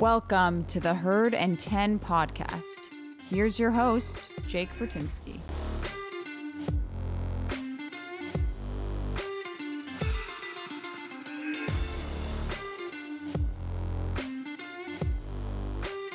Welcome to the Herd and 10 podcast. Here's your host, Jake Fortinsky.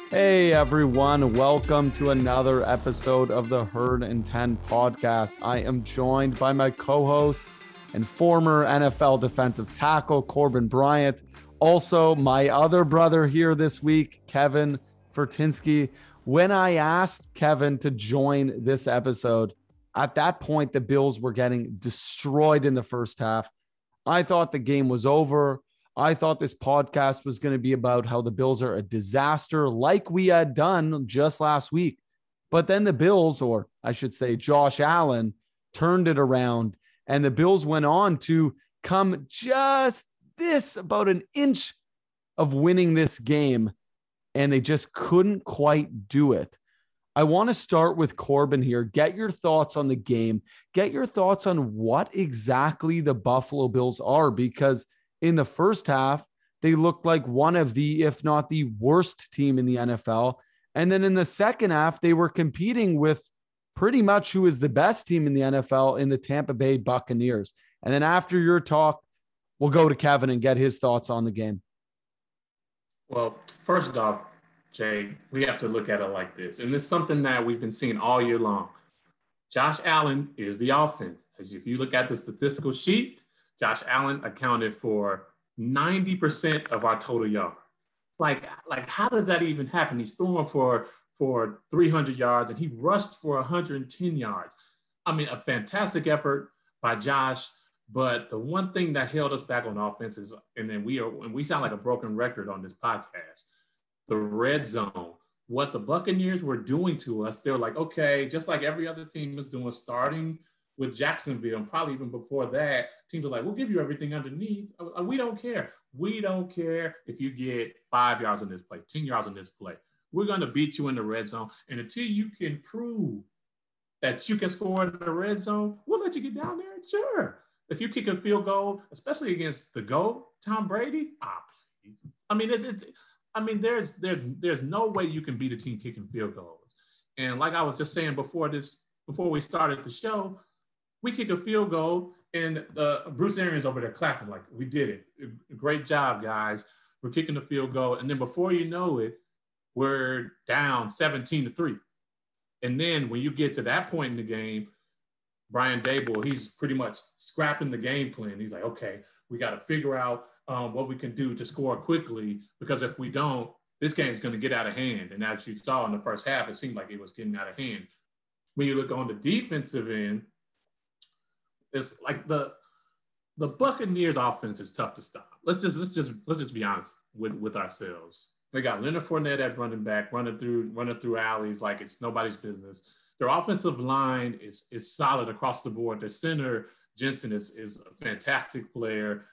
Hey everyone, welcome to another episode of the Herd and 10 podcast. I am joined by my co host and former NFL defensive tackle, Corbin Bryant. Also, my other brother here this week, Kevin Fortinsky. When I asked Kevin to join this episode, at that point, the Bills were getting destroyed in the first half. I thought the game was over. I thought this podcast was going to be about how the Bills are a disaster, like we had done just last week. But then the Bills, or I should say Josh Allen, turned it around, and the Bills went on to come just this about an inch of winning this game, and they just couldn't quite do it. I want to start with Corbin here. Get your thoughts on the game. Get your thoughts on what exactly the Buffalo Bills are, because in the first half, they looked like one of the, if not the worst team in the NFL. And then in the second half, they were competing with pretty much who is the best team in the NFL in the Tampa Bay Buccaneers. And then after your talk, we'll go to Kevin and get his thoughts on the game. Well, first off, Jay, we have to look at it like this. And it's something that we've been seeing all year long. Josh Allen is the offense. As if you look at the statistical sheet, Josh Allen accounted for 90% of our total yards. Like, like how does that even happen? He's throwing for for 300 yards and he rushed for 110 yards. I mean, a fantastic effort by Josh. But the one thing that held us back on offense is, and then we are, and we sound like a broken record on this podcast, the red zone. What the Buccaneers were doing to us, they're like, okay, just like every other team is doing, starting with Jacksonville, and probably even before that, teams are like, we'll give you everything underneath. Uh, uh, we don't care. We don't care if you get five yards in this play, 10 yards in this play. We're going to beat you in the red zone. And until you can prove that you can score in the red zone, we'll let you get down there. Sure. If you kick a field goal, especially against the GOAT, Tom Brady, ah, I mean, it's, it's, I mean, there's there's there's no way you can beat a team kicking field goals. And like I was just saying before this, before we started the show, we kick a field goal, and uh, Bruce Arians over there clapping like, "We did it! Great job, guys! We're kicking the field goal." And then before you know it, we're down 17 to three. And then when you get to that point in the game, Brian Daboll, he's pretty much scrapping the game plan. He's like, okay, we got to figure out um, what we can do to score quickly because if we don't, this game's going to get out of hand. And as you saw in the first half, it seemed like it was getting out of hand. When you look on the defensive end, it's like the the Buccaneers offense is tough to stop. Let's just let's just let's just be honest with, with ourselves. They got Leonard Fournette at running back, running through running through alleys like it's nobody's business. Their offensive line is is solid across the board. Their center Jensen is is a fantastic player.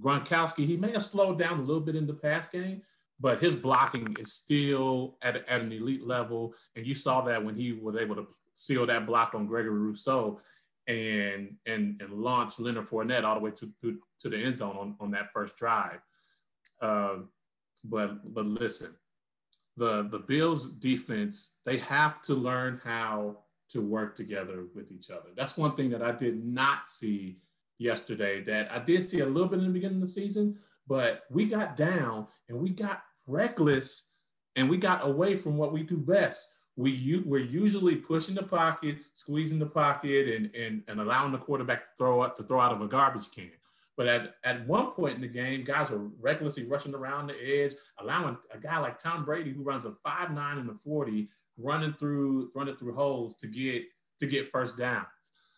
Gronkowski he may have slowed down a little bit in the pass game, but his blocking is still at, at an elite level. And you saw that when he was able to seal that block on Gregory Rousseau and and and launch Leonard Fournette all the way to, to, to the end zone on, on that first drive. Uh, but but listen, the the Bills defense, they have to learn how to work together with each other. That's one thing that I did not see yesterday that I did see a little bit in the beginning of the season, but we got down and we got reckless and we got away from what we do best. We we're usually pushing the pocket, squeezing the pocket, and and, and allowing the quarterback to throw up to throw out of a garbage can. But at, at one point in the game, guys are recklessly rushing around the edge, allowing a guy like Tom Brady, who runs a 5'9 and a 40, running through running through holes to get to get first downs.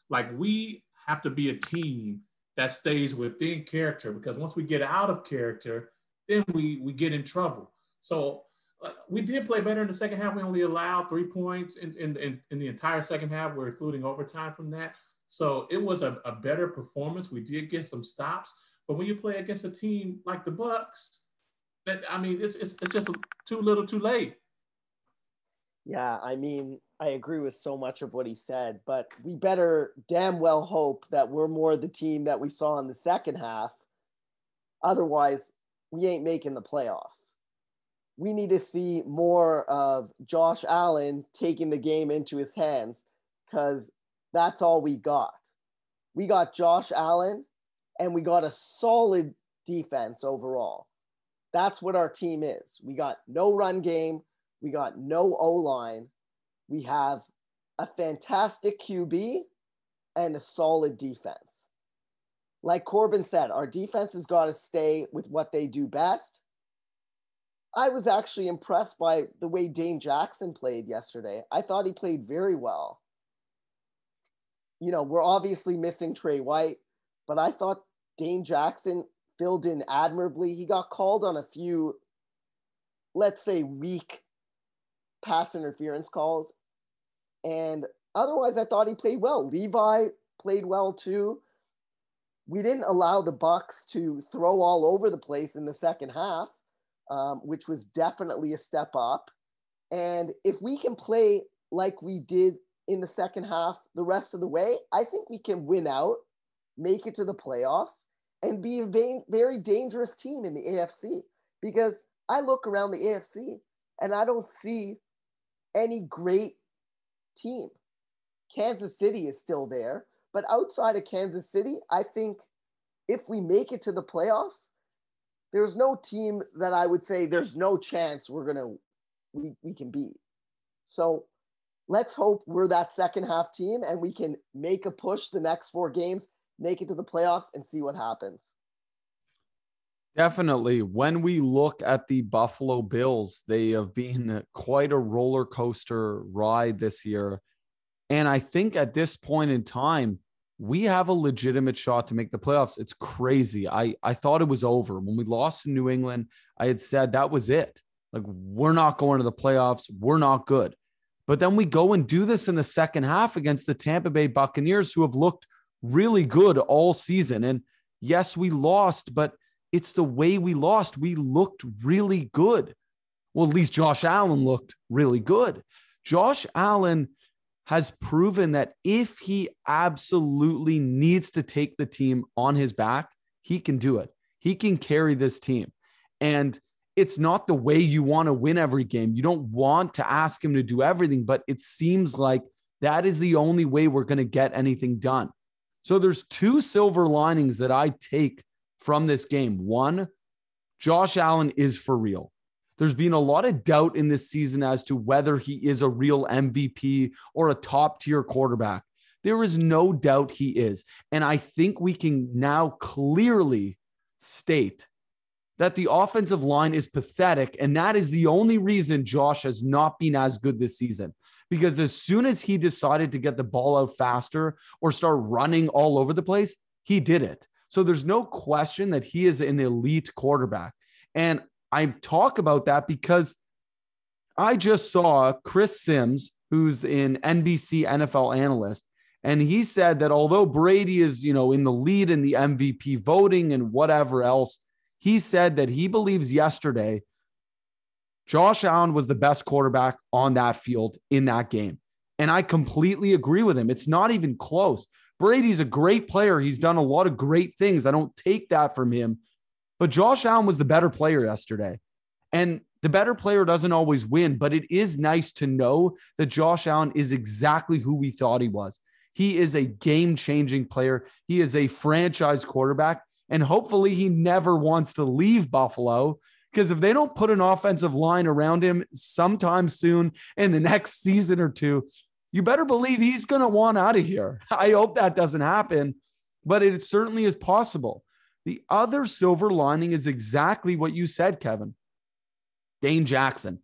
Like we have to be a team that stays within character because once we get out of character, then we we get in trouble. So uh, we did play better in the second half. We only allowed three points in, in, in, in the entire second half. We're including overtime from that. So it was a, a better performance. We did get some stops, but when you play against a team like the Bucks, that I mean, it's it's, it's just too little, too late. Yeah, I mean, I agree with so much of what he said, but we better damn well hope that we're more the team that we saw in the second half. Otherwise, we ain't making the playoffs. we need to see more of Josh Allen taking the game into his hands because that's all we got. We got Josh Allen and we got a solid defense overall. That's what our team is. We got no run game, we got no O line, we have a fantastic QB and a solid defense. Like Corbin said, our defense has got to stay with what they do best. I was actually impressed by the way Dane Jackson played yesterday. I thought he played very well. You know, we're obviously missing Tre White, but I thought Dane Jackson filled in admirably. He got called on a few, let's say, weak pass interference calls. And otherwise, I thought he played well. Levi played well too. We didn't allow the Bucks to throw all over the place in the second half, um, which was definitely a step up. And if we can play like we did in the second half the rest of the way, I think we can win out, make it to the playoffs, and be a very dangerous team in the AFC. Because I look around the AFC and I don't see any great team. Kansas City is still there, but outside of Kansas City, I think if we make it to the playoffs, there's no team that I would say there's no chance we're gonna we, we can beat. So let's hope we're that second half team and we can make a push the next four games, make it to the playoffs, and see what happens. Definitely. When we look at the Buffalo Bills, they have been quite a roller coaster ride this year. And I think at this point in time, we have a legitimate shot to make the playoffs. It's crazy. I, I thought it was over. When we lost to New England, I had said that was it. Like, we're not going to the playoffs. We're not good. But then we go and do this in the second half against the Tampa Bay Buccaneers, who have looked really good all season. And yes, we lost, but it's the way we lost. We looked really good. Well, at least Josh Allen looked really good. Josh Allen has proven that if he absolutely needs to take the team on his back, he can do it. He can carry this team. And it's not the way you want to win every game. You don't want to ask him to do everything, but it seems like that is the only way we're going to get anything done. So there's two silver linings that I take from this game. One, Josh Allen is for real. There's been a lot of doubt in this season as to whether he is a real MVP or a top tier quarterback. There is no doubt he is. And I think we can now clearly state that the offensive line is pathetic. And that is the only reason Josh has not been as good this season. Because as soon as he decided to get the ball out faster or start running all over the place, he did it. So there's no question that he is an elite quarterback. And I talk about that because I just saw Chris Simms, who's an NBC NFL analyst, and he said that although Brady is, you know, in the lead in the MVP voting and whatever else, he said that he believes yesterday Josh Allen was the best quarterback on that field in that game. And I completely agree with him. It's not even close. Brady's a great player. He's done a lot of great things. I don't take that from him. But Josh Allen was the better player yesterday. And the better player doesn't always win, but it is nice to know that Josh Allen is exactly who we thought he was. He is a game changing player, he is a franchise quarterback. And hopefully, he never wants to leave Buffalo because if they don't put an offensive line around him sometime soon in the next season or two, you better believe he's going to want out of here. I hope that doesn't happen, but it certainly is possible. The other silver lining is exactly what you said, Kevin. Dane Jackson.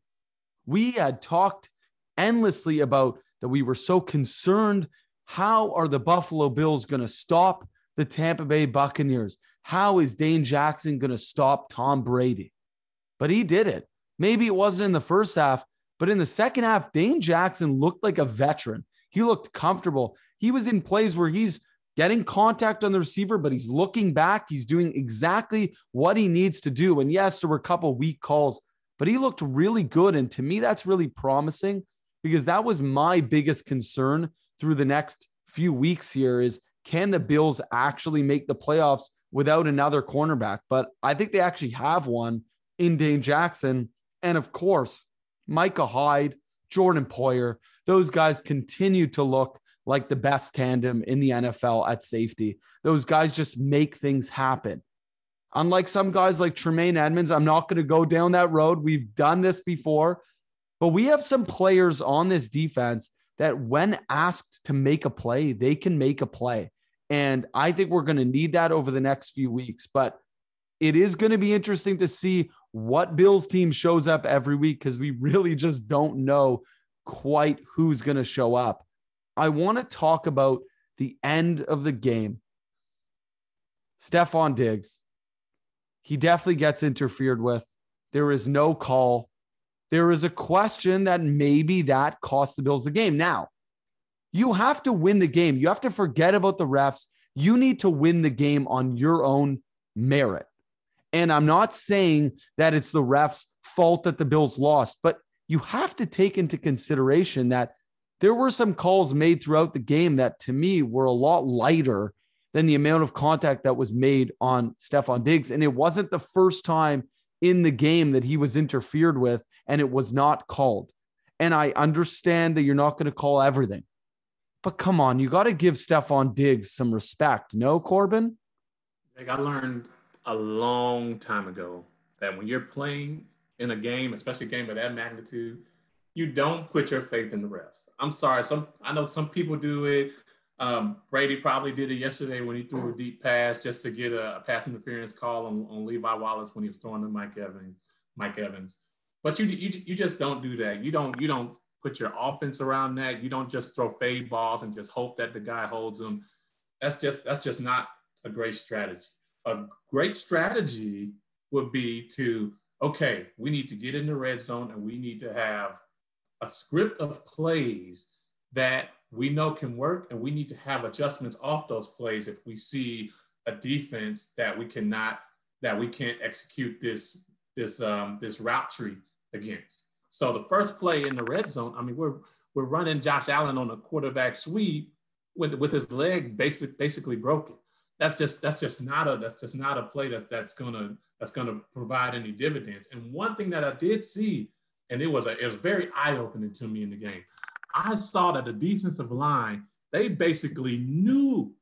We had talked endlessly about that we were so concerned. How are the Buffalo Bills going to stop the Tampa Bay Buccaneers? How is Dane Jackson going to stop Tom Brady? But he did it. Maybe it wasn't in the first half, but in the second half, Dane Jackson looked like a veteran. He looked comfortable. He was in plays where he's getting contact on the receiver, but he's looking back. He's doing exactly what he needs to do. And yes, there were a couple weak calls, but he looked really good. And to me, that's really promising because that was my biggest concern through the next few weeks here is can the Bills actually make the playoffs without another cornerback? But I think they actually have one in Dane Jackson. And of course, Micah Hyde, Jordan Poyer, those guys continue to look like the best tandem in the NFL at safety. Those guys just make things happen. Unlike some guys like Tremaine Edmunds, I'm not going to go down that road. We've done this before, but we have some players on this defense that, when asked to make a play, they can make a play. And I think we're going to need that over the next few weeks. But it is going to be interesting to see what Bills team shows up every week because we really just don't know quite who's going to show up. I want to talk about the end of the game. Stefon Diggs. He definitely gets interfered with. There is no call. There is a question that maybe that cost the Bills the game. Now, you have to win the game. You have to forget about the refs. You need to win the game on your own merit. And I'm not saying that it's the refs' fault that the Bills lost, but you have to take into consideration that there were some calls made throughout the game that to me were a lot lighter than the amount of contact that was made on Stefon Diggs. And it wasn't the first time in the game that he was interfered with and it was not called. And I understand that you're not going to call everything, but come on, you got to give Stefon Diggs some respect. No, Corbin? Like I learned a long time ago that when you're playing in a game, especially a game of that magnitude, you don't put your faith in the refs. I'm sorry. Some I know some people do it. Um, Brady probably did it yesterday when he threw a deep pass just to get a, a pass interference call on, on Levi Wallace when he was throwing to Mike Evans. Mike Evans. But you, you you just don't do that. You don't you don't put your offense around that. You don't just throw fade balls and just hope that the guy holds them. That's just that's just not a great strategy. A great strategy would be to okay, we need to get in the red zone and we need to have a script of plays that we know can work, and we need to have adjustments off those plays if we see a defense that we cannot that we can't execute this this um, this route tree against. So the first play in the red zone, I mean, we're we're running Josh Allen on a quarterback sweep with with his leg basic, basically broken. That's just that's just not a that's just not a play that that's gonna that's gonna provide any dividends. And one thing that I did see and it was a, it was very eye opening to me in the game. I saw that the defensive line they basically knew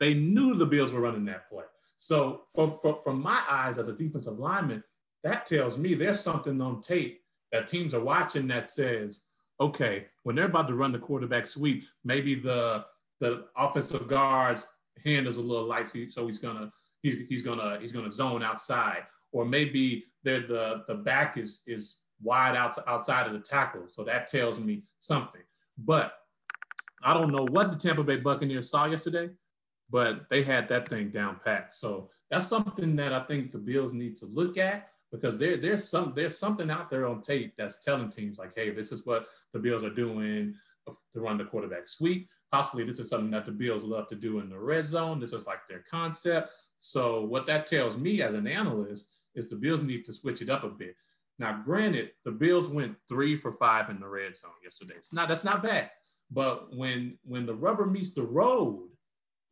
they knew the Bills were running that play. So for, for, from my eyes as a defensive lineman, that tells me there's something on tape that teams are watching that says, okay, when they're about to run the quarterback sweep, maybe the the offensive guard's hand is a little light, so he's gonna he's, he's gonna he's gonna zone outside, or maybe the the back is is wide out, outside of the tackle. So that tells me something. But I don't know what the Tampa Bay Buccaneers saw yesterday, but they had that thing down pat. So that's something that I think the Bills need to look at because there, there's some there's something out there on tape that's telling teams like, hey, this is what the Bills are doing to run the quarterback sweep. Possibly this is something that the Bills love to do in the red zone. This is like their concept. So what that tells me as an analyst is the Bills need to switch it up a bit. Now, granted, the Bills went three for five in the red zone yesterday. It's not that's not bad. But when when the rubber meets the road,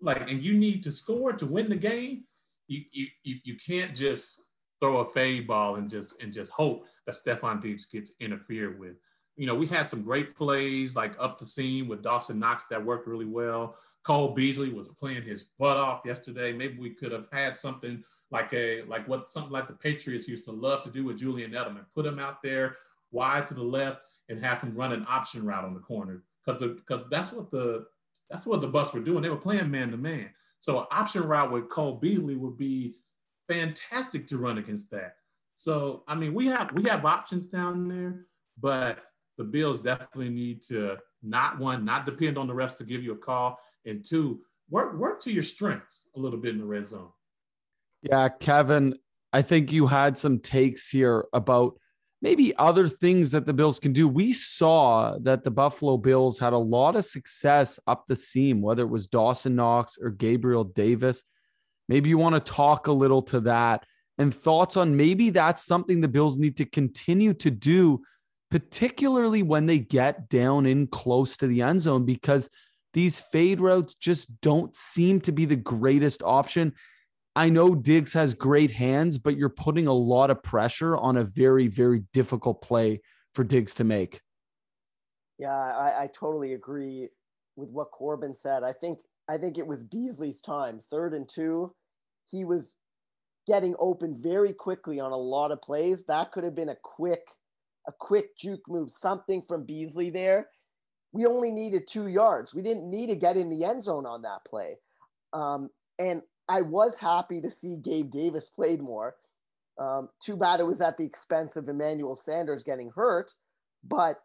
like and you need to score to win the game, you you you, you can't just throw a fade ball and just and just hope that Stefon Diggs gets interfered with you know, we had some great plays like up the seam with Dawson Knox that worked really well. Cole Beasley was playing his butt off yesterday. Maybe we could have had something like a like what something like the Patriots used to love to do with Julian Edelman. Put him out there wide to the left and have him run an option route on the corner because because that's what the that's what the Bucs were doing. They were playing man to man. So an option route with Cole Beasley would be fantastic to run against that. So I mean, we have we have options down there, but the Bills definitely need to not one, not depend on the refs to give you a call, and two, work work to your strengths a little bit in the red zone. Yeah, Kevin, I think you had some takes here about maybe other things that the Bills can do. We saw that the Buffalo Bills had a lot of success up the seam, whether it was Dawson Knox or Gabriel Davis. Maybe you want to talk a little to that and thoughts on maybe that's something the Bills need to continue to do particularly when they get down in close to the end zone, because these fade routes just don't seem to be the greatest option. I know Diggs has great hands, but you're putting a lot of pressure on a very, very difficult play for Diggs to make. Yeah, I, I totally agree with what Corbin said. I think I think it was Beasley's time, third and two. He was getting open very quickly on a lot of plays. That could have been a quick, a quick juke move, something from Beasley there. We only needed two yards. We didn't need to get in the end zone on that play. Um, and I was happy to see Gabe Davis played more. Um, too bad it was at the expense of Emmanuel Sanders getting hurt. But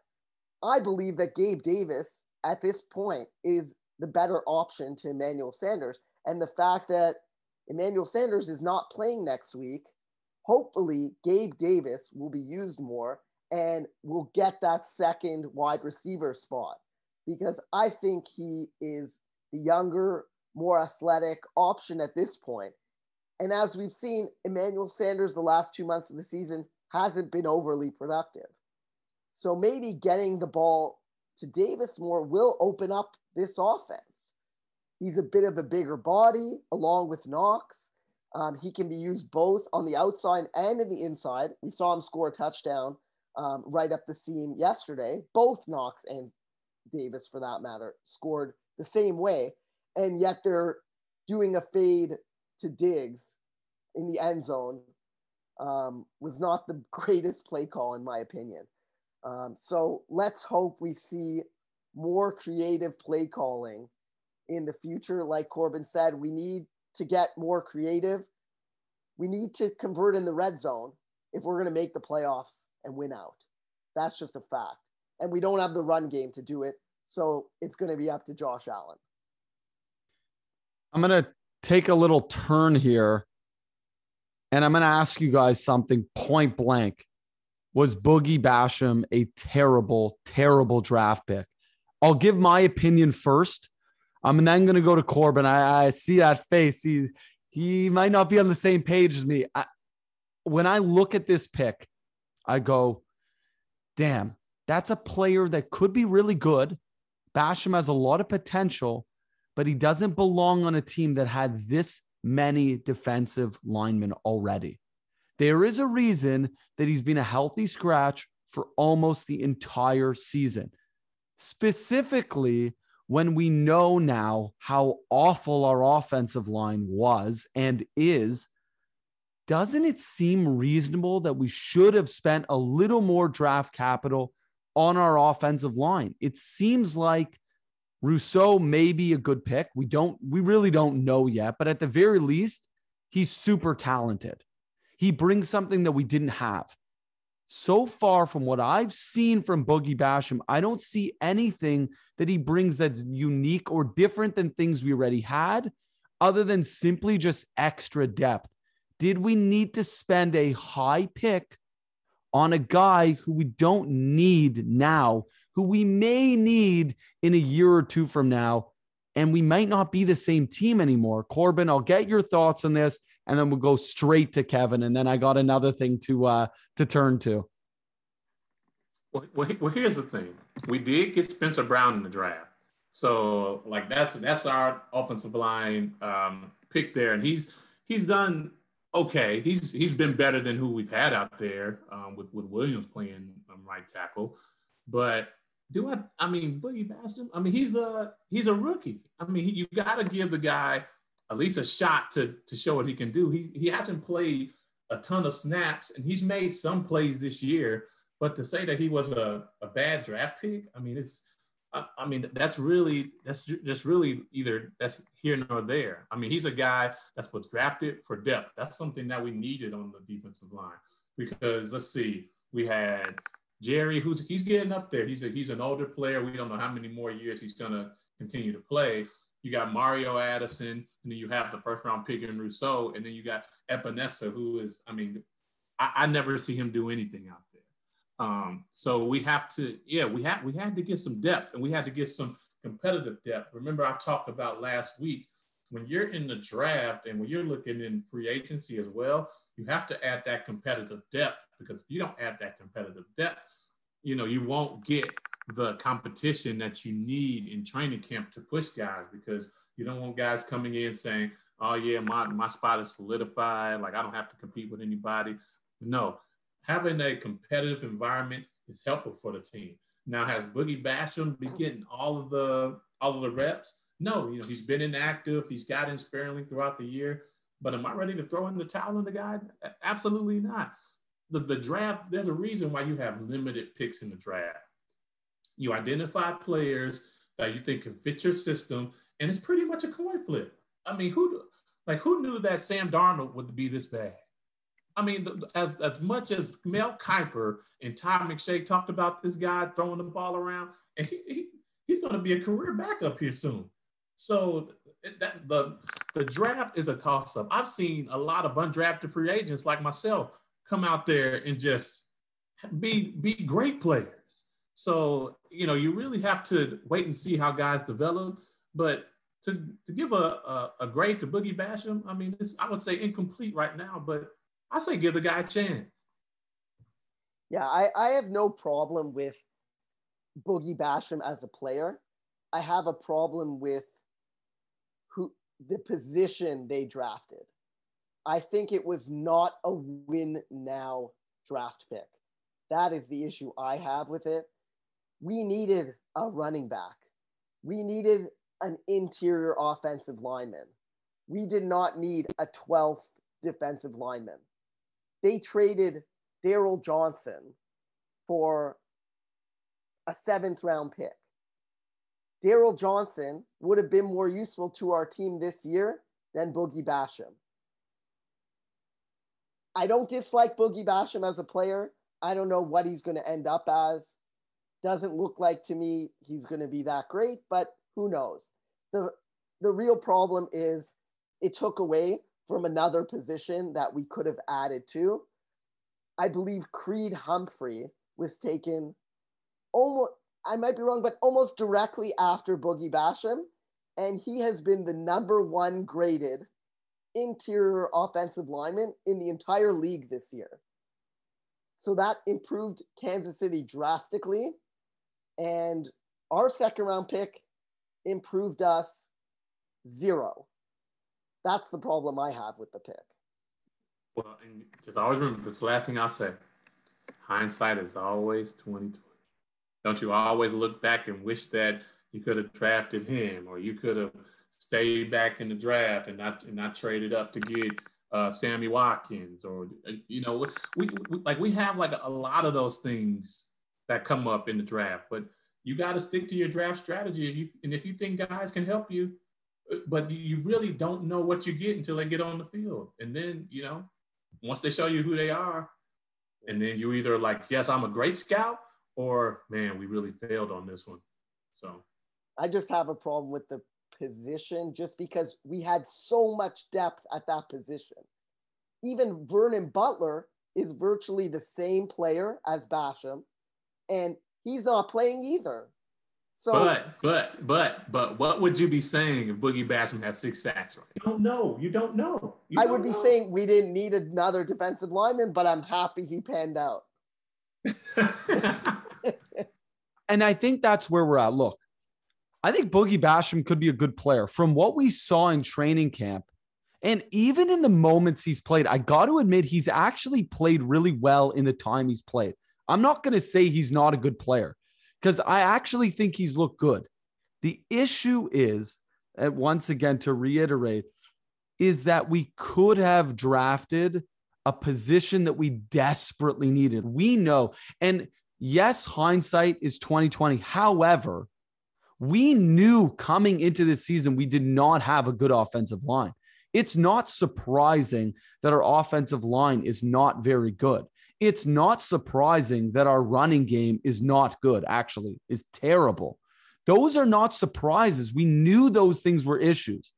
I believe that Gabe Davis at this point is the better option to Emmanuel Sanders. And the fact that Emmanuel Sanders is not playing next week, hopefully Gabe Davis will be used more and will get that second wide receiver spot because I think he is the younger, more athletic option at this point. And as we've seen, Emmanuel Sanders the last two months of the season hasn't been overly productive. So maybe getting the ball to Davis more will open up this offense. He's a bit of a bigger body along with Knox. Um, he can be used both on the outside and in the inside. We saw him score a touchdown um, right up the seam yesterday. Both Knox and Davis, for that matter, scored the same way. And yet they're doing a fade to Diggs in the end zone um, was not the greatest play call, in my opinion. Um, so let's hope we see more creative play calling in the future. Like Corbin said, we need to get more creative. We need to convert in the red zone if we're going to make the playoffs and win out. That's just a fact. And we don't have the run game to do it. So it's going to be up to Josh Allen. I'm going to take a little turn here and I'm going to ask you guys something point blank was Boogie Basham a terrible, terrible draft pick? I'll give my opinion first. I'm then going to go to Corbin. I, I, see that face. He, he might not be on the same page as me. I, when I look at this pick, I go, damn, that's a player that could be really good. Basham has a lot of potential, but he doesn't belong on a team that had this many defensive linemen already. There is a reason that he's been a healthy scratch for almost the entire season. Specifically, when we know now how awful our offensive line was and is, doesn't it seem reasonable that we should have spent a little more draft capital on our offensive line? It seems like Rousseau may be a good pick. We don't, we really don't know yet, but at the very least, he's super talented he brings something that we didn't have. So far, from what I've seen from Boogie Basham, I don't see anything that he brings that's unique or different than things we already had, other than simply just extra depth. Did we need to spend a high pick on a guy who we don't need now, who we may need in a year or two from now? And we might not be the same team anymore. Corbin, I'll get your thoughts on this and then we'll go straight to Kevin. And then I got another thing to uh, to turn to. Well, well, here's the thing: we did get Spencer Brown in the draft, so like that's that's our offensive line um, pick there, and he's he's done okay. He's he's been better than who we've had out there um, with with Williams playing um, right tackle, but do I? I mean, Boogie Basham. I mean, he's a he's a rookie. I mean, he, you got to give the guy at least a shot to to show what he can do. He he hasn't played a ton of snaps and he's made some plays this year, but to say that he was a, a bad draft pick, I mean it's I, I mean that's really that's just really either that's here nor there. I mean he's a guy that's was drafted for depth. That's something that we needed on the defensive line because let's see, we had Jerry, who's he's getting up there. He's a, he's an older player. We don't know how many more years he's gonna continue to play you got Mario Addison, and then you have the first round pick in Rousseau, and then you got Epenesa, who is, I mean, I, I never see him do anything out there. Um, so we have to, yeah, we had we had to get some depth, and we had to get some competitive depth. Remember, I talked about last week when you're in the draft and when you're looking in free agency as well, you have to add that competitive depth because if you don't add that competitive depth, you know, you won't get the competition that you need in training camp to push guys because you don't want guys coming in saying, oh yeah, my, my spot is solidified. Like I don't have to compete with anybody. No, having a competitive environment is helpful for the team. Now, has Boogie Basham been getting all of the all of the reps? No, you know, he's been inactive, he's gotten sparingly throughout the year. But am I ready to throw in the towel on the guy? Absolutely not. The, the draft, there's a reason why you have limited picks in the draft. You identify players that you think can fit your system, and it's pretty much a coin flip. I mean, who like who knew that Sam Darnold would be this bad? I mean, as as much as Mel Kiper and Todd McShay talked about this guy throwing the ball around, and he, he he's going to be a career backup here soon. So that the the draft is a toss up. I've seen a lot of undrafted free agents like myself come out there and just be be great players. So you know, you really have to wait and see how guys develop. But to, to give a, a, a grade to Boogie Basham, I mean, I would say incomplete right now, but I say give the guy a chance. Yeah, I, I have no problem with Boogie Basham as a player. I have a problem with who the position they drafted. I think it was not a win now draft pick. That is the issue I have with it. We needed a running back. We needed an interior offensive lineman. We did not need a 12th defensive lineman they traded Darryl Johnson for a seventh round pick. Darryl Johnson would have been more useful to our team this year than Boogie Basham. I don't dislike Boogie Basham as a player. I don't know what he's going to end up as. Doesn't look like to me he's going to be that great, but who knows? The the real problem is it took away from another position that we could have added to. I believe Creed Humphrey was taken almost, I might be wrong, but almost directly after Boogie Basham. And he has been the number one graded interior offensive lineman in the entire league this year. So that improved Kansas City drastically. And our second round pick improved us zero. That's the problem I have with the pick. Well, and just always remember this last thing I'll say. Hindsight is always 2020. Don't you always look back and wish that you could have drafted him or you could have stayed back in the draft and not and not traded up to get uh, Sammy Watkins or you know we, we like we have like a lot of those things that come up in the draft, but you got to stick to your draft strategy. If you and if you think guys can help you, but you really don't know what you get until they get on the field. And then, you know, once they show you who they are, and then you either like, yes, I'm a great scout, or man, we really failed on this one. So I just have a problem with the position just because we had so much depth at that position. Even Vernon Butler is virtually the same player as Basham, and he's not playing either. So, but but but but what would you be saying if Boogie Basham had six sacks? Right? You don't know. You don't know. You I don't would be know. saying we didn't need another defensive lineman, but I'm happy he panned out. and I think that's where we're at. Look, I think Boogie Basham could be a good player. From what we saw in training camp, and even in the moments he's played, I got to admit he's actually played really well in the time he's played. I'm not going to say he's not a good player because I actually think he's looked good. The issue is, uh, once again, to reiterate, is that we could have drafted a position that we desperately needed. We know, and yes, hindsight is 2020. However, we knew coming into this season we did not have a good offensive line. It's not surprising that our offensive line is not very good it's not surprising that our running game is not good, actually, is terrible. Those are not surprises. We knew those things were issues.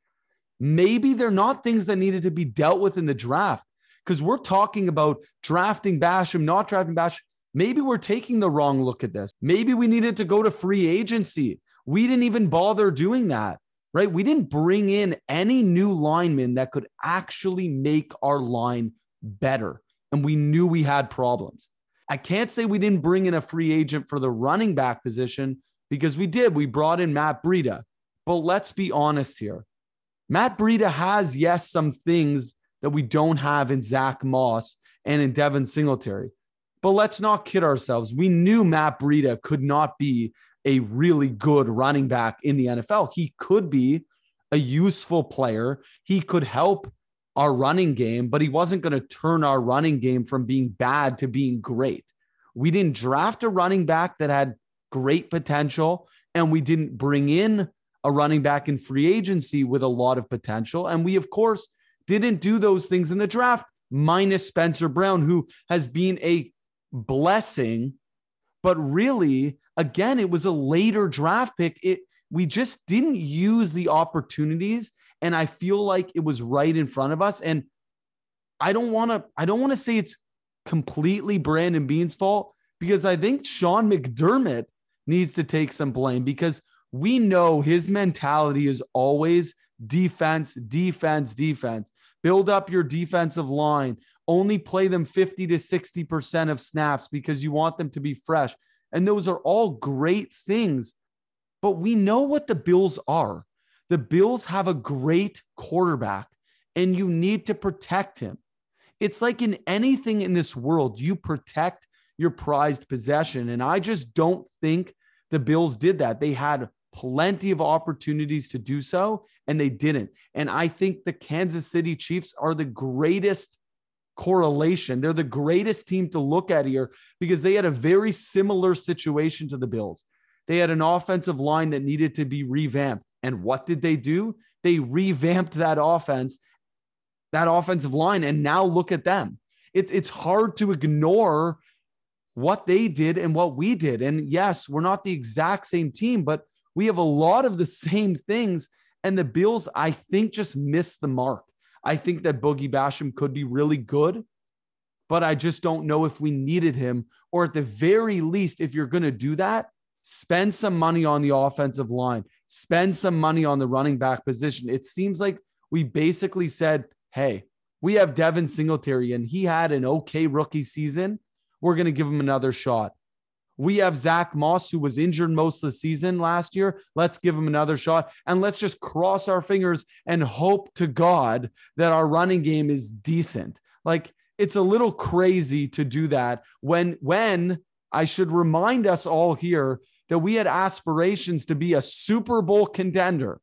Maybe they're not things that needed to be dealt with in the draft because we're talking about drafting Basham, not drafting Basham. Maybe we're taking the wrong look at this. Maybe we needed to go to free agency. We didn't even bother doing that, right? We didn't bring in any new linemen that could actually make our line better and we knew we had problems. I can't say we didn't bring in a free agent for the running back position because we did. We brought in Matt Breida. But let's be honest here. Matt Breida has, yes, some things that we don't have in Zach Moss and in Devin Singletary. But let's not kid ourselves. We knew Matt Breida could not be a really good running back in the NFL. He could be a useful player. He could help our running game, but he wasn't going to turn our running game from being bad to being great. We didn't draft a running back that had great potential, and we didn't bring in a running back in free agency with a lot of potential. And we, of course, didn't do those things in the draft, minus Spencer Brown, who has been a blessing. But really, again, it was a later draft pick. It we just didn't use the opportunities. And I feel like it was right in front of us. And I don't want to, I don't want to say it's completely Brandon Beane's fault because I think Sean McDermott needs to take some blame because we know his mentality is always defense, defense, defense. Build up your defensive line. Only play them 50 to 60% of snaps because you want them to be fresh. And those are all great things. But we know what the Bills are. The Bills have a great quarterback, and you need to protect him. It's like in anything in this world, you protect your prized possession. And I just don't think the Bills did that. They had plenty of opportunities to do so, and they didn't. And I think the Kansas City Chiefs are the greatest correlation. They're the greatest team to look at here because they had a very similar situation to the Bills. They had an offensive line that needed to be revamped. And what did they do? They revamped that offense, that offensive line. And now look at them. It's it's hard to ignore what they did and what we did. And yes, we're not the exact same team, but we have a lot of the same things. And the Bills, I think, just missed the mark. I think that Boogie Basham could be really good, but I just don't know if we needed him. Or at the very least, if you're going to do that, spend some money on the offensive line, spend some money on the running back position. It seems like we basically said, hey, we have Devin Singletary and he had an okay rookie season. We're going to give him another shot. We have Zach Moss, who was injured most of the season last year. Let's give him another shot. And let's just cross our fingers and hope to God that our running game is decent. Like it's a little crazy to do that when, when I should remind us all here that we had aspirations to be a Super Bowl contender.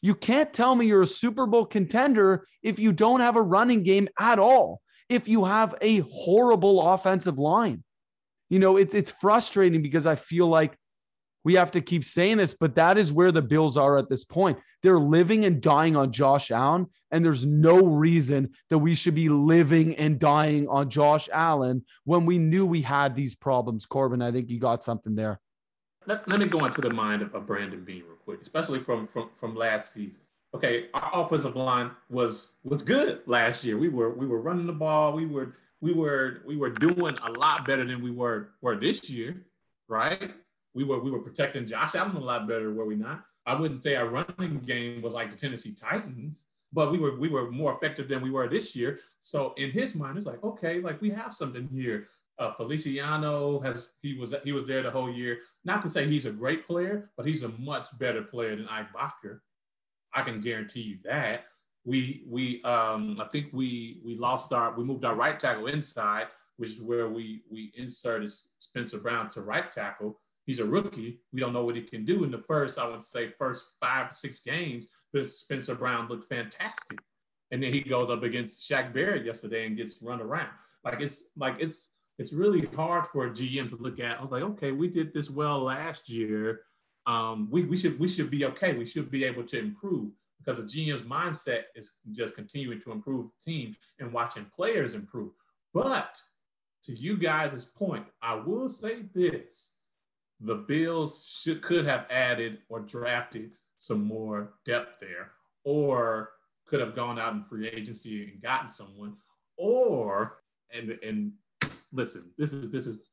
You can't tell me you're a Super Bowl contender if you don't have a running game at all, if you have a horrible offensive line you know, it's it's frustrating because I feel like we have to keep saying this, but that is where the Bills are at this point. They're living and dying on Josh Allen, and there's no reason that we should be living and dying on Josh Allen when we knew we had these problems. Corbin, I think you got something there. Let, let me go into the mind of, of Brandon Beane real quick, especially from, from from last season. Okay, our offensive line was was good last year. We were we were running the ball. We were we were we were doing a lot better than we were were this year, right? We were we were protecting Josh Allen a lot better, were we not? I wouldn't say our running game was like the Tennessee Titans, but we were we were more effective than we were this year. So in his mind, it's like okay, like we have something here. Uh, Feliciano has he was he was there the whole year. Not to say he's a great player, but he's a much better player than Ike Boettger. I can guarantee you that we we um, I think we we lost our we moved our right tackle inside, which is where we we inserted Spencer Brown to right tackle. He's a rookie. We don't know what he can do in the first, I would say, first five six games. But Spencer Brown looked fantastic, and then he goes up against Shaq Barrett yesterday and gets run around. Like it's like it's it's really hard for a GM to look at. I was like, okay, we did this well last year. Um, we, we should we should be okay. We should be able to improve because the GM's mindset is just continuing to improve the team and watching players improve. But to you guys' point, I will say this: the Bills should could have added or drafted some more depth there, or could have gone out in free agency and gotten someone, or and and listen, this is this is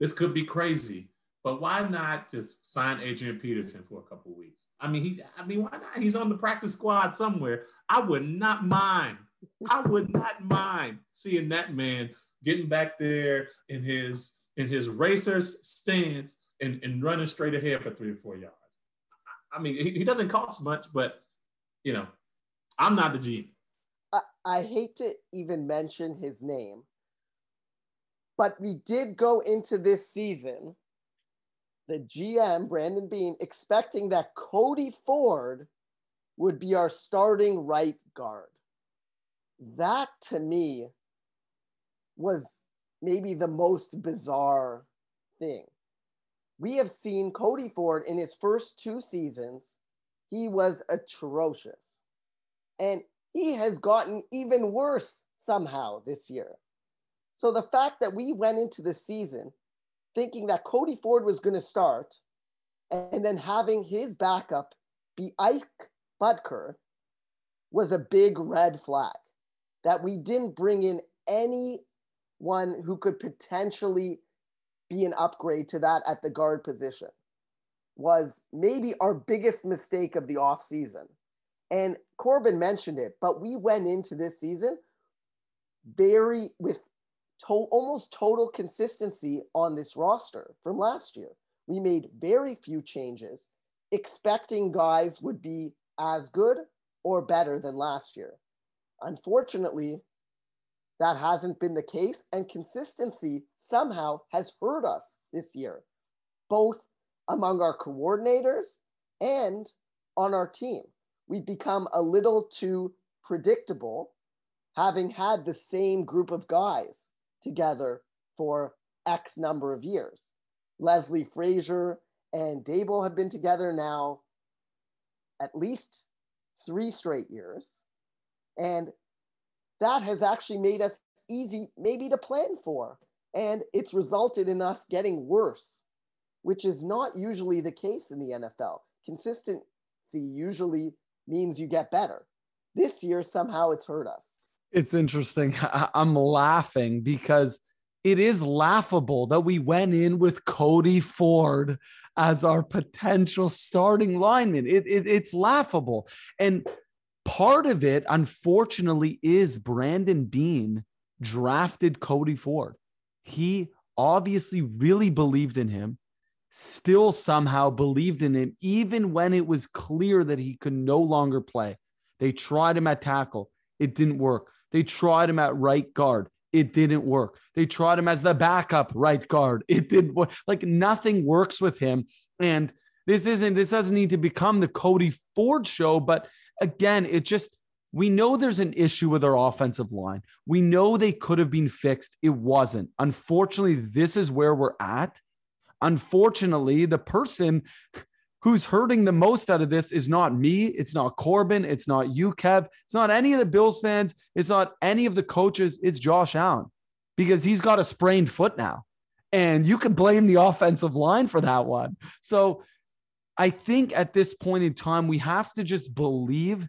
this could be crazy, but why not just sign Adrian Peterson for a couple weeks? I mean, he's I mean, why not? He's on the practice squad somewhere. I would not mind. I would not mind seeing that man getting back there in his in his racer's stance and, and running straight ahead for three or four yards. I mean, he, he doesn't cost much, but you know, I'm not the GM. I, I hate to even mention his name, but we did go into this season, the GM, Brandon Beane, expecting that Cody Ford would be our starting right guard. That to me was maybe the most bizarre thing. We have seen Cody Ford in his first two seasons, he was atrocious. And he has gotten even worse somehow this year. So the fact that we went into the season thinking that Cody Ford was going to start and then having his backup be Ike Boettger was a big red flag. That we didn't bring in anyone who could potentially be an upgrade to that at the guard position was maybe our biggest mistake of the offseason. And Corbin mentioned it, but we went into this season very with to- almost total consistency on this roster from last year. We made very few changes, expecting guys would be as good or better than last year. Unfortunately, that hasn't been the case, and consistency somehow has hurt us this year, both among our coordinators and on our team. We've become a little too predictable, having had the same group of guys together for X number of years. Leslie Frazier and Daboll have been together now at least three straight years. And that has actually made us easy, maybe to plan for. And it's resulted in us getting worse, which is not usually the case in the NFL. Consistency usually means you get better. This year, somehow it's hurt us. It's interesting. I'm laughing because it is laughable that we went in with Cody Ford as our potential starting lineman. It, it, it's laughable. And part of it, unfortunately, is Brandon Beane drafted Cody Ford. He obviously really believed in him, still somehow believed in him, even when it was clear that he could no longer play. They tried him at tackle, it didn't work. They tried him at right guard. It didn't work. They tried him as the backup right guard. It didn't work. Like nothing works with him. And this isn't, this doesn't need to become the Cody Ford show. But again, it just, we know there's an issue with our offensive line. We know they could have been fixed. It wasn't. Unfortunately, this is where we're at. Unfortunately, the person who's hurting the most out of this is not me. It's not Corbin. It's not you, Kev. It's not any of the Bills fans. It's not any of the coaches. It's Josh Allen because he's got a sprained foot now. And you can blame the offensive line for that one. So I think at this point in time, we have to just believe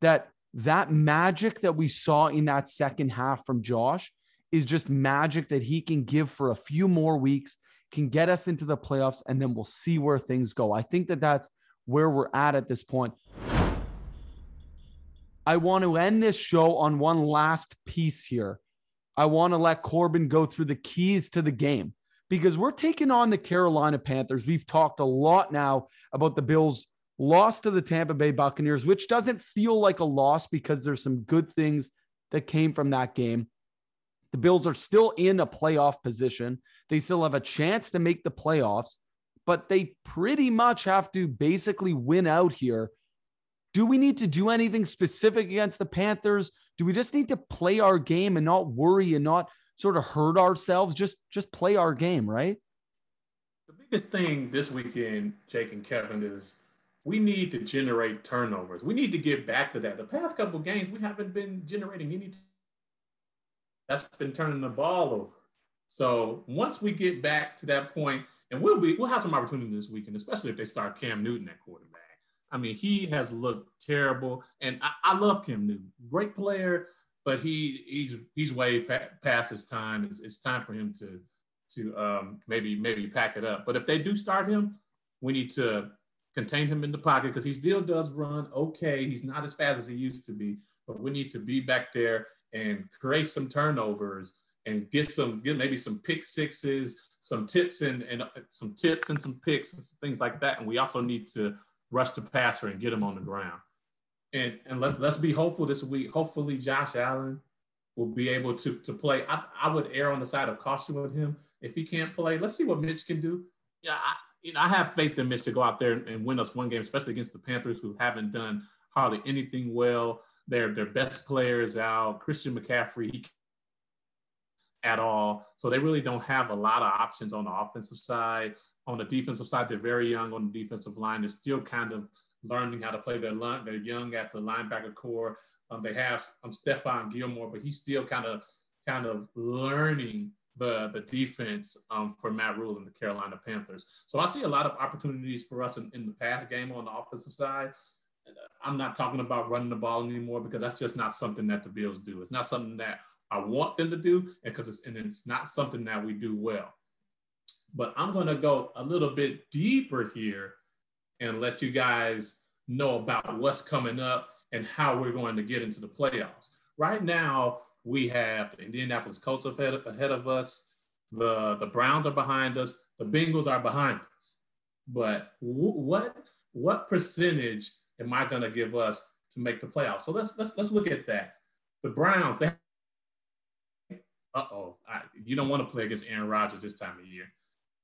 that that magic that we saw in that second half from Josh is just magic that he can give for a few more weeks can get us into the playoffs, and then we'll see where things go. I think that that's where we're at at this point. I want to end this show on one last piece here. I want to let Corbin go through the keys to the game because we're taking on the Carolina Panthers. We've talked a lot now about the Bills' loss to the Tampa Bay Buccaneers, which doesn't feel like a loss because there's some good things that came from that game. The Bills are still in a playoff position. They still have a chance to make the playoffs, but they pretty much have to basically win out here. Do we need to do anything specific against the Panthers? Do we just need to play our game and not worry and not sort of hurt ourselves? Just just play our game, right? The biggest thing this weekend, Jake and Kevin, is we need to generate turnovers. We need to get back to that. The past couple games, we haven't been generating any that's been turning the ball over. So once we get back to that point, and we'll be we'll have some opportunity this weekend, especially if they start Cam Newton at quarterback. I mean, he has looked terrible, and I, I love Cam Newton, great player, but he he's he's way pa- past his time. It's, it's, time for him to to um, maybe maybe pack it up. But if they do start him, we need to contain him in the pocket because he still does run okay. He's not as fast as he used to be, but we need to be back there and create some turnovers and get some get maybe some pick sixes, some tips and, and uh, some tips and some picks and things like that. And we also need to rush the passer and get him on the ground. and and let, let's be hopeful this week. Hopefully, Josh Allen will be able to to play. I, I would err on the side of caution with him if he can't play. Let's see what Mitch can do. Yeah, I, you know, I have faith in Mitch to go out there and win us one game, especially against the Panthers, who haven't done hardly anything well. Their their best players out. Christian McCaffrey, at all. So they really don't have a lot of options on the offensive side. On the defensive side, they're very young on the defensive line. They're still kind of learning how to play their line. They're young at the linebacker core. Um, they have um, Stephon Gilmore, but he's still kind of kind of learning the the defense um, for Matt Rhule and the Carolina Panthers. So I see a lot of opportunities for us in, in the pass game on the offensive side. I'm not talking about running the ball anymore because that's just not something that the Bills do. It's not something that I want them to do, because it's and it's not something that we do well. But I'm going to go a little bit deeper here and let you guys know about what's coming up and how we're going to get into the playoffs. Right now, we have the Indianapolis Colts ahead, ahead of us. The, the Browns are behind us. The Bengals are behind us. But w- what what percentage am I going to give us to make the playoffs? So let's let's let's look at that. The Browns, they uh-oh, you don't want to play against Aaron Rodgers this time of year.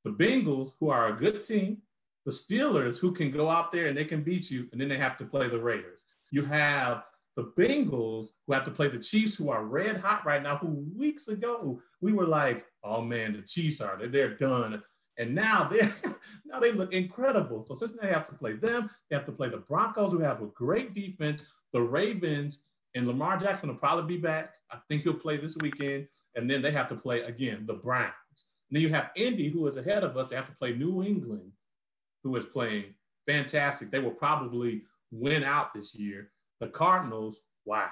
The Bengals, who are a good team, the Steelers, who can go out there and they can beat you, and then they have to play the Raiders. You have the Bengals, who have to play the Chiefs, who are red hot right now, who weeks ago we were like, oh man, the Chiefs are, they're, they're done. And now they now they look incredible. So since they have to play them, they have to play the Broncos, who have a great defense, the Ravens, and Lamar Jackson will probably be back. I think he'll play this weekend. And then they have to play again the Browns. And then you have Indy, who is ahead of us. They have to play New England, who is playing fantastic. They will probably win out this year. The Cardinals, wow.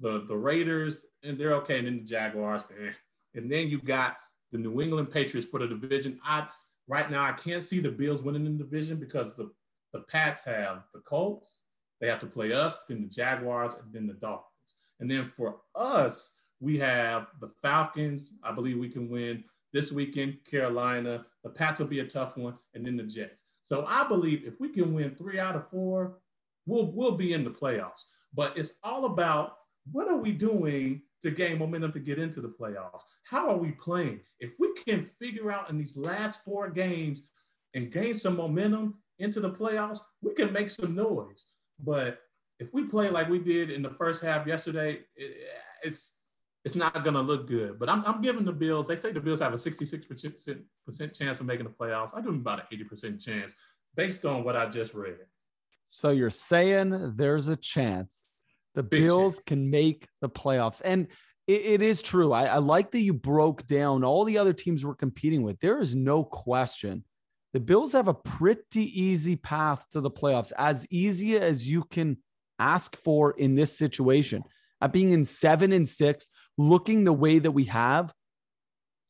The, the Raiders, and they're okay. And then the Jaguars, eh. And then you got the New England Patriots for the division. I right now I can't see the Bills winning the division because the, the Pats have the Colts, they have to play us, then the Jaguars, and then the Dolphins. And then for us, we have the Falcons. I believe we can win this weekend. Carolina. The Pats will be a tough one, and then the Jets. So I believe if we can win three out of four, we'll we'll be in the playoffs. But it's all about what are we doing to gain momentum to get into the playoffs? How are we playing? If we can figure out in these last four games and gain some momentum into the playoffs, we can make some noise. But if we play like we did in the first half yesterday, it, it's it's not going to look good. But I'm, I'm giving the Bills, they say the Bills have a 66% chance of making the playoffs. I give them about an 80% chance based on what I just read. So you're saying there's a chance the Big Bills chance. can make the playoffs. And it, it is true. I, I like that you broke down all the other teams we're competing with. There is no question. The Bills have a pretty easy path to the playoffs, as easy as you can ask for in this situation. At being in seven and six, looking the way that we have,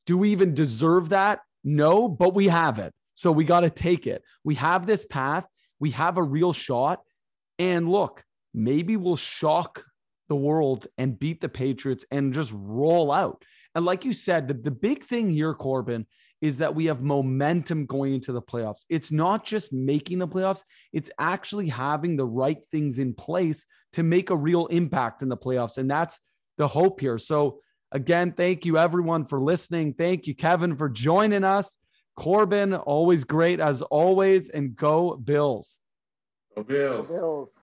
do we even deserve that? No, but we have it. So we got to take it. We have this path, we have a real shot. And look, maybe we'll shock the world and beat the Patriots and just roll out. And like you said, the, the big thing here, Corbin, is that we have momentum going into the playoffs. It's not just making the playoffs, it's actually having the right things in place to make a real impact in the playoffs. And that's the hope here. So, again, thank you everyone for listening. Thank you, Kevin, for joining us. Corbin, always great as always. And go Bills. Go Bills. Go Bills.